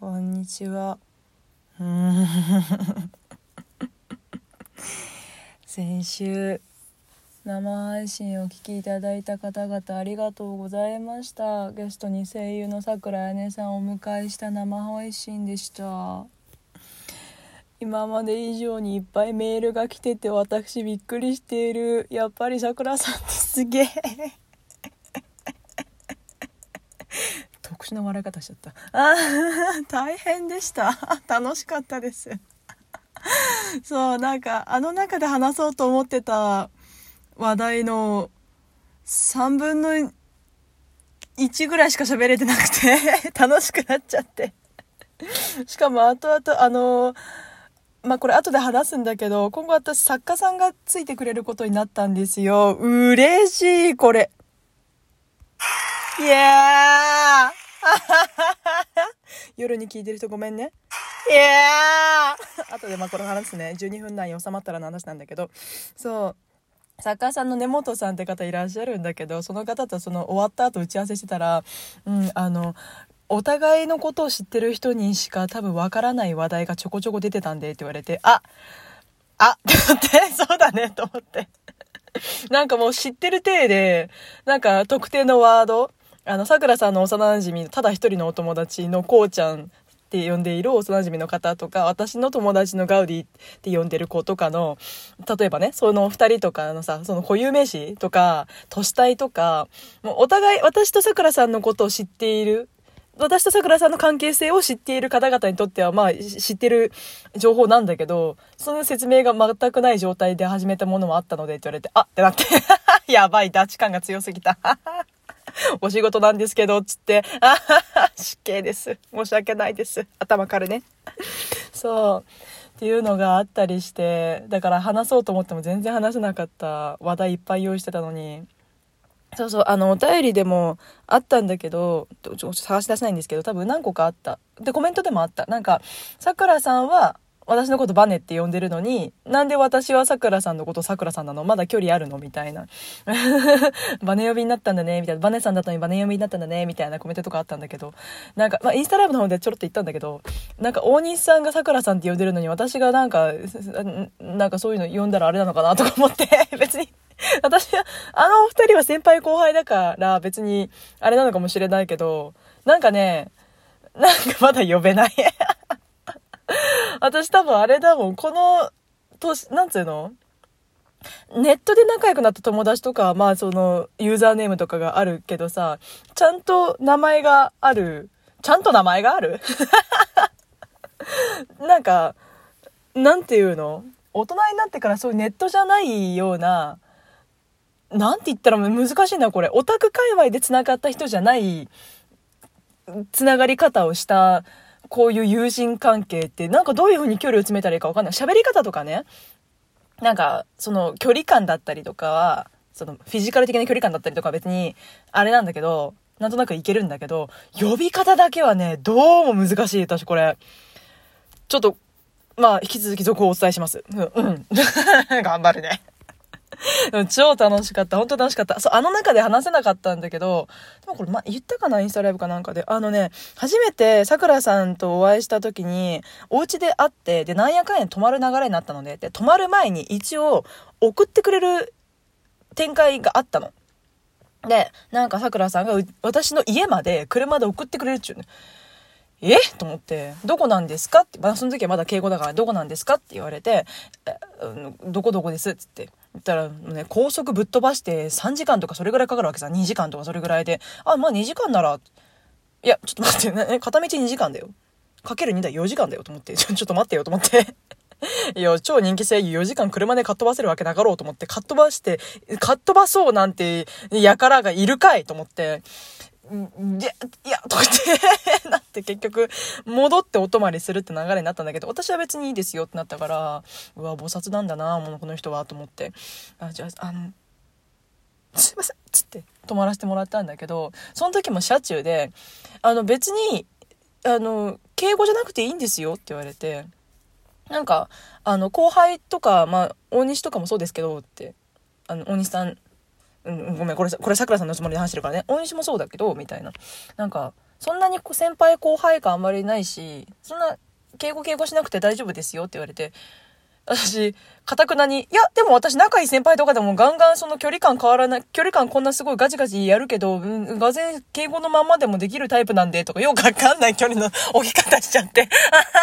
こんにちは。う ん先週生配信をお聞きいただいた方々ありがとうございました。ゲストに声優のさくらやねさんをお迎えした生配信でした。今まで以上にいっぱいメールが来てて私びっくりしている。やっぱりさくらさんってすげえ。特殊な笑い方しちゃった。あ 大変でした。楽しかったです。そうなんかあの中で話そうと思ってた話題の3分の1ぐらいしか喋れてなくて楽しくなっちゃって。しかも後々あのまあこれ後で話すんだけど今後私作家さんがついてくれることになったんですよ。嬉しいこれ。いやー 夜に聞いてる人ごめんね。いやー後でまあこれ話すね。12分内に収まったらの話なんだけど。そう。作家さんの根本さんって方いらっしゃるんだけど、その方とその終わった後打ち合わせしてたら、うん、あの、お互いのことを知ってる人にしか多分わからない話題がちょこちょこ出てたんでって言われて、ああ って思って、そうだねと思って。なんかもう知ってる体で、なんか特定のワード、あの、桜さんの幼馴染ただ一人のお友達のこうちゃんって呼んでいる幼馴染の方とか、私の友達のガウディって呼んでる子とかの、例えばね、その二人とかのさ、その固有名詞とか、都市体とか、もうお互い私と桜さんのことを知っている私と桜さんの関係性を知っている方々にとっては、まあ、知ってる情報なんだけど、その説明が全くない状態で始めたものもあったのでって言われて、あってなって、やばい、ダチ感が強すぎた。お仕事なんですけど、つって、あはは、失敬です。申し訳ないです。頭からね。そう。っていうのがあったりして、だから話そうと思っても全然話せなかった話題いっぱい用意してたのに、そうそう、あの、お便りでもあったんだけど、ちょちょ探し出せないんですけど、多分何個かあった。で、コメントでもあった。なんか、さくらさんは、私のことバネって呼んでるのに、なんで私はさくらさんのことさくらさんなの？まだ距離あるの？みたいな。バネ呼びになったんだねみたいな。バネさんだったのにバネ呼びになったんだねみたいなコメントとかあったんだけど、なんか、まあ、インスタライブの方でちょろっと言ったんだけど、なんか大西さんがさくらさんって呼んでるのに、私がなんか、なんかそういうの呼んだらあれなのかなとか思って、別に、私は、あのお二人は先輩後輩だから別にあれなのかもしれないけど、なんかね、なんかまだ呼べない。私多分あれだもん、この年、なんつうの？ネットで仲良くなった友達とか、まあその、ユーザーネームとかがあるけどさ、ちゃんと名前がある、ちゃんと名前がある？なんか、なんていうの？大人になってからそういうネットじゃないような、なんて言ったら難しいな、これ。オタク界隈で繋がった人じゃない、繋がり方をした、こういう友人関係って、なんかどういう風に距離を詰めたらいいかわかんない。喋り方とかね、なんか、その距離感だったりとかは、そのフィジカル的な距離感だったりとかは別に、あれなんだけど、なんとなくいけるんだけど、呼び方だけはね、どうも難しい、私これ。ちょっと、まあ、引き続き続報をお伝えします。うん、うん。頑張るね。超楽しかった。本当楽しかった。そう、あの中で話せなかったんだけど、でもこれ、ま、言ったかなインスタライブかなんかで。あのね、初めて桜さんとお会いした時に、お家で会って、で、なんやかんや泊まる流れになったので、で、泊まる前に一応、送ってくれる展開があったの。で、なんか桜さんが私の家まで車で送ってくれるっちゅうね。え？と思って、どこなんですか？って、まあ、その時はまだ敬語だから、どこなんですか？って言われて、どこどこです？っつって。ったら、ね、高速ぶっ飛ばして3時間とかそれぐらいかかるわけさ。2時間とかそれぐらいで。あ、まあ2時間なら、いや、ちょっと待って、ね、片道2時間だよ。かける2だ4時間だよと思って、ちょっと待ってよと思って。いや、超人気声優4時間車でかっ飛ばせるわけなかろうと思って、かっ飛ばして、かっ飛ばそうなんて、やからがいるかいと思って、いや、いや、とか言って、なって結局、戻ってお泊まりするって流れになったんだけど、私は別にいいですよってなったから、うわ、菩薩なんだな、もうこの人は、と思って。あ、じゃあ、あの、すいません、つって泊まらせてもらったんだけど、その時も車中で、あの別に、あの、敬語じゃなくていいんですよって言われて、なんか、あの、後輩とか、まあ、大西とかもそうですけど、って、あの、大西さん、うん、ごめん、これ、これ、桜さんのつもりで話してるからね。大西もそうだけど、みたいな。なんか、そんなに先輩後輩感あんまりないし、そんな敬語敬語しなくて大丈夫ですよって言われて、私、かたくなに、いや、でも私仲いい先輩とかでもガンガンその距離感変わらない、距離感こんなすごいガチガチやるけど、うん、がぜ敬語のまんまでもできるタイプなんで、とかよくわかんない距離の置き方しちゃって、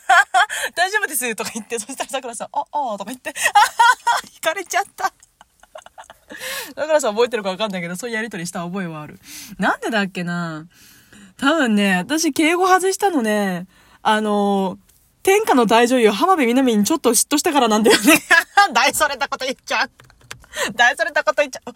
大丈夫ですとか言って、そしたら桜さん、あ、あとか言って、あはは引かれちゃった。だからさ、覚えてるかわかんないけど、そういうやりとりした覚えはある。なんでだっけな多分ね、私敬語外したのね、あの天下の大女優、浜辺美波にちょっと嫉妬したからなんだよね。大それたこと言っちゃう。大それたこと言っちゃう。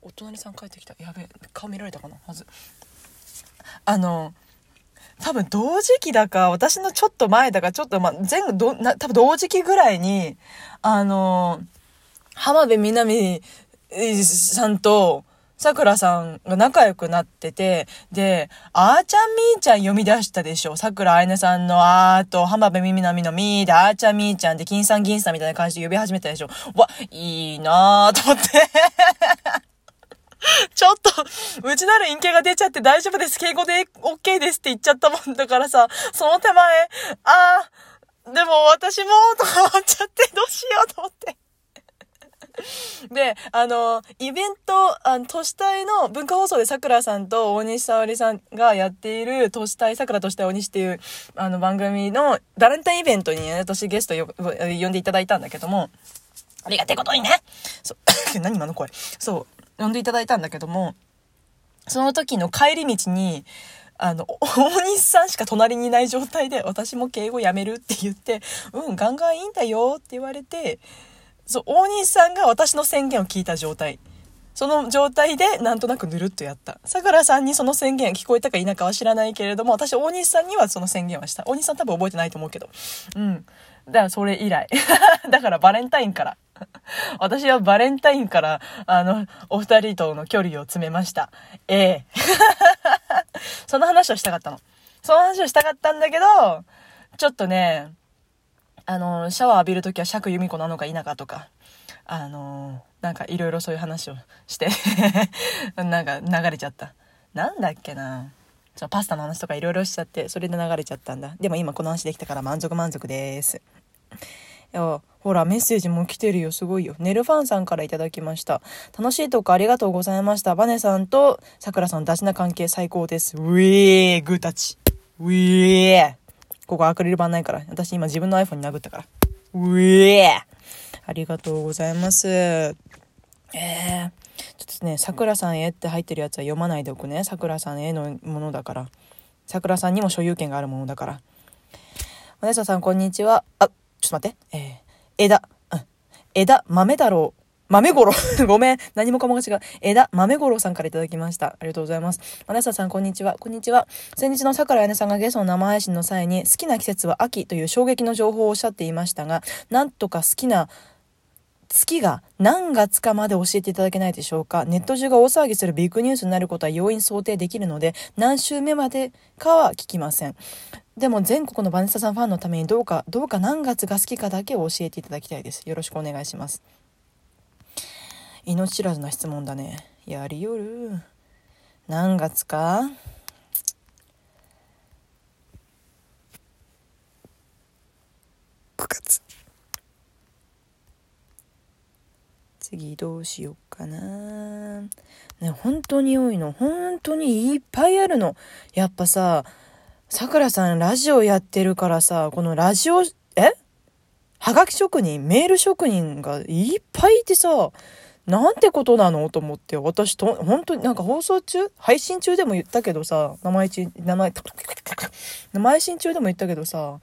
お隣さん帰ってきた。やべえ、顔見られたかなはず。あの、多分同時期だか、私のちょっと前だか、ちょっとま、前後、ど、な、多分同時期ぐらいに、あの、浜辺美波さんと、さくらさんが仲良くなってて、で、あーちゃんみーちゃん読み出したでしょ？さくらあいねさんのあーと、浜辺美波のみーで、あーちゃんみーちゃんで、金さん銀さんみたいな感じで呼び始めたでしょ？わ、いいなーと思って。ちょっと、うちなる陰形が出ちゃって大丈夫です。敬語で OK ですって言っちゃったもんだからさ、その手前、あー、でも私も、とか思っちゃって、どうしようと思って。で、あの、イベント、あの、都市大の文化放送で桜さんと大西沙織さんがやっている都市大、桜都市大大西っていう、あの、番組のバレンタインイベントに、ね、私ゲストよ呼んでいただいたんだけども、ありがてえことにね。そう、何今の声。そう、呼んでいただいたんだけども、その時の帰り道に、あの、大西さんしか隣にいない状態で、私も敬語やめるって言って、うん、ガンガンいいんだよって言われて、そう、大西さんが私の宣言を聞いた状態。その状態でなんとなくぬるっとやった。桜さんにその宣言聞こえたか否かは知らないけれども、私大西さんにはその宣言はした。大西さん多分覚えてないと思うけど。うん。だからそれ以来。だからバレンタインから。私はバレンタインから、あの、お二人との距離を詰めました。ええ その話をしたかったの。その話をしたかったんだけど、ちょっとね、あの、シャワー浴びるときは釈由美子なのか否かとか、あの、なんかいろいろそういう話をして なんか流れちゃった。なんだっけな。ちょパスタの話とかいろいろしちゃって、それで流れちゃったんだ。でも今この話できたから満足満足です。いや、ほら、メッセージも来てるよ。すごいよ。ネルファンさんから頂きました。楽しいトークありがとうございました。バネさんとさくらさん大事な関係最高です。ウィーグータッチ。ウィーここアクリル板ないから。私今自分の iPhone に殴ったから。うえありがとうございます。えー、ちょっとね、さくらさんへって入ってるやつは読まないでおくね。さくらさんへのものだから。さくらさんにも所有権があるものだから。マネサさん、こんにちは。あ、ちょっと待って。えー、枝、うん、枝、豆太郎。豆五郎。ごめん。何もかもが違う。枝、豆五郎さんから頂きました。ありがとうございます。マナサさん、こんにちは。こんにちは。先日の桜屋根さんがゲストの生配信の際に、好きな季節は秋という衝撃の情報をおっしゃっていましたが、なんとか好きな月が何月かまで教えていただけないでしょうかネット中が大騒ぎするビッグニュースになることは容易に想定できるので、何週目までかは聞きません。でも全国のバネスタさんファンのためにどうか、どうか何月が好きかだけを教えていただきたいです。よろしくお願いします。命知らずな質問だね。やりよる。何月か？9月。次どうしようかな。ね、本当に多いの。本当にいっぱいあるの。やっぱさ、さくらさんラジオやってるからさ、このラジオ、え？はがき職人、メール職人がいっぱいいてさ、なんてことなのと思って、私と、本当になんか放送中？配信中でも言ったけどさ、名前ち、名前、生配信中でも言ったけどさ、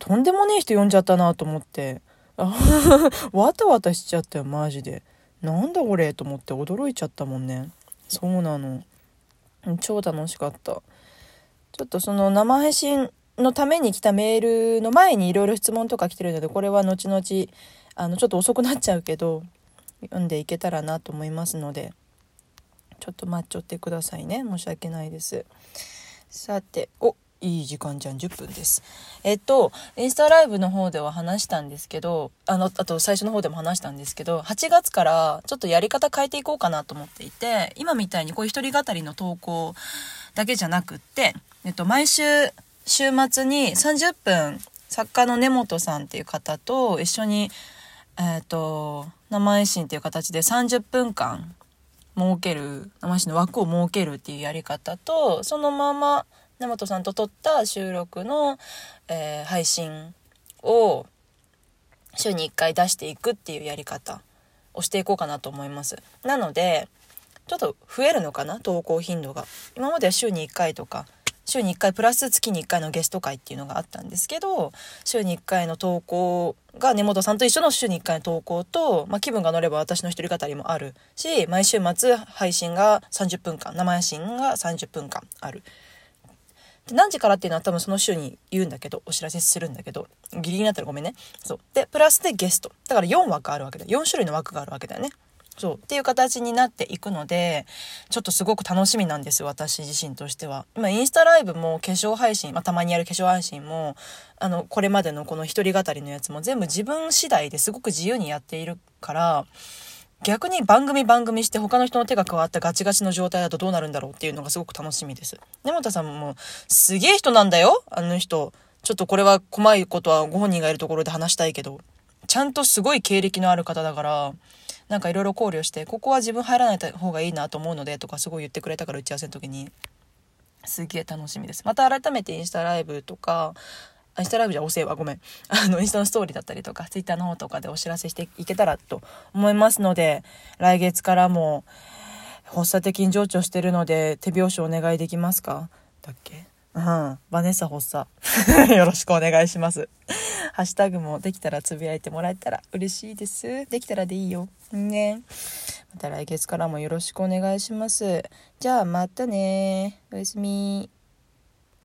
とんでもねえ人呼んじゃったなと思って、わたわたしちゃったよ、マジで。なんだこれと思って驚いちゃったもんね。そうなの。超楽しかった。ちょっとその生配信のために来たメールの前にいろいろ質問とか来てるので、これは後々、あの、ちょっと遅くなっちゃうけど、読んでいけたらなと思いますのでちょっと待っちゃってくださいね申し訳ないですさておいい時間じゃん、10分です。えっと、インスタライブの方では話したんですけど、あの、あと最初の方でも話したんですけど、8月からちょっとやり方変えていこうかなと思っていて、今みたいにこういう一人語りの投稿だけじゃなくって、えっと、毎週、週末に30分、作家の根本さんっていう方と一緒に、えっと、生配信っていう形で30分間設ける、生配信の枠を設けるっていうやり方と、そのまま、根本さんと撮った収録の、えー、配信を週に1回出していくっていうやり方をしていこうかなと思います。なので、ちょっと増えるのかな？投稿頻度が。今までは週に1回とか、週に1回プラス月に1回のゲスト会っていうのがあったんですけど、週に1回の投稿が根本さんと一緒の週に1回の投稿と、まあ、気分が乗れば私の一人語りもあるし、毎週末配信が30分間、生配信が30分間ある。で何時からっていうのは多分その週に言うんだけど、お知らせするんだけど、ギリギリになったらごめんね。そう。で、プラスでゲスト。だから4枠あるわけだ。4種類の枠があるわけだよね。そう。っていう形になっていくので、ちょっとすごく楽しみなんです、私自身としては。今、インスタライブも化粧配信、まあ、たまにやる化粧配信も、あの、これまでのこの一人語りのやつも全部自分次第ですごく自由にやっているから、逆に番組番組して他の人の手が加わったガチガチの状態だとどうなるんだろうっていうのがすごく楽しみです。根本さんもすげえ人なんだよあの人。ちょっとこれは細いことはご本人がいるところで話したいけど、ちゃんとすごい経歴のある方だから、なんかいろいろ考慮して、ここは自分入らない方がいいなと思うのでとかすごい言ってくれたから打ち合わせの時に、すげえ楽しみです。また改めてインスタライブとか、インスタライブじゃ遅えわ、ごめん。あの、インスタのストーリーだったりとか、ツイッターの方とかでお知らせしていけたらと思いますので、来月からも発作的に情緒してるので、手拍子お願いできますか？だっけ？うん。バネッサ発作。よろしくお願いします。ハッシュタグもできたらつぶやいてもらえたら嬉しいです。できたらでいいよ。ね。また来月からもよろしくお願いします。じゃあまたね。おやすみ。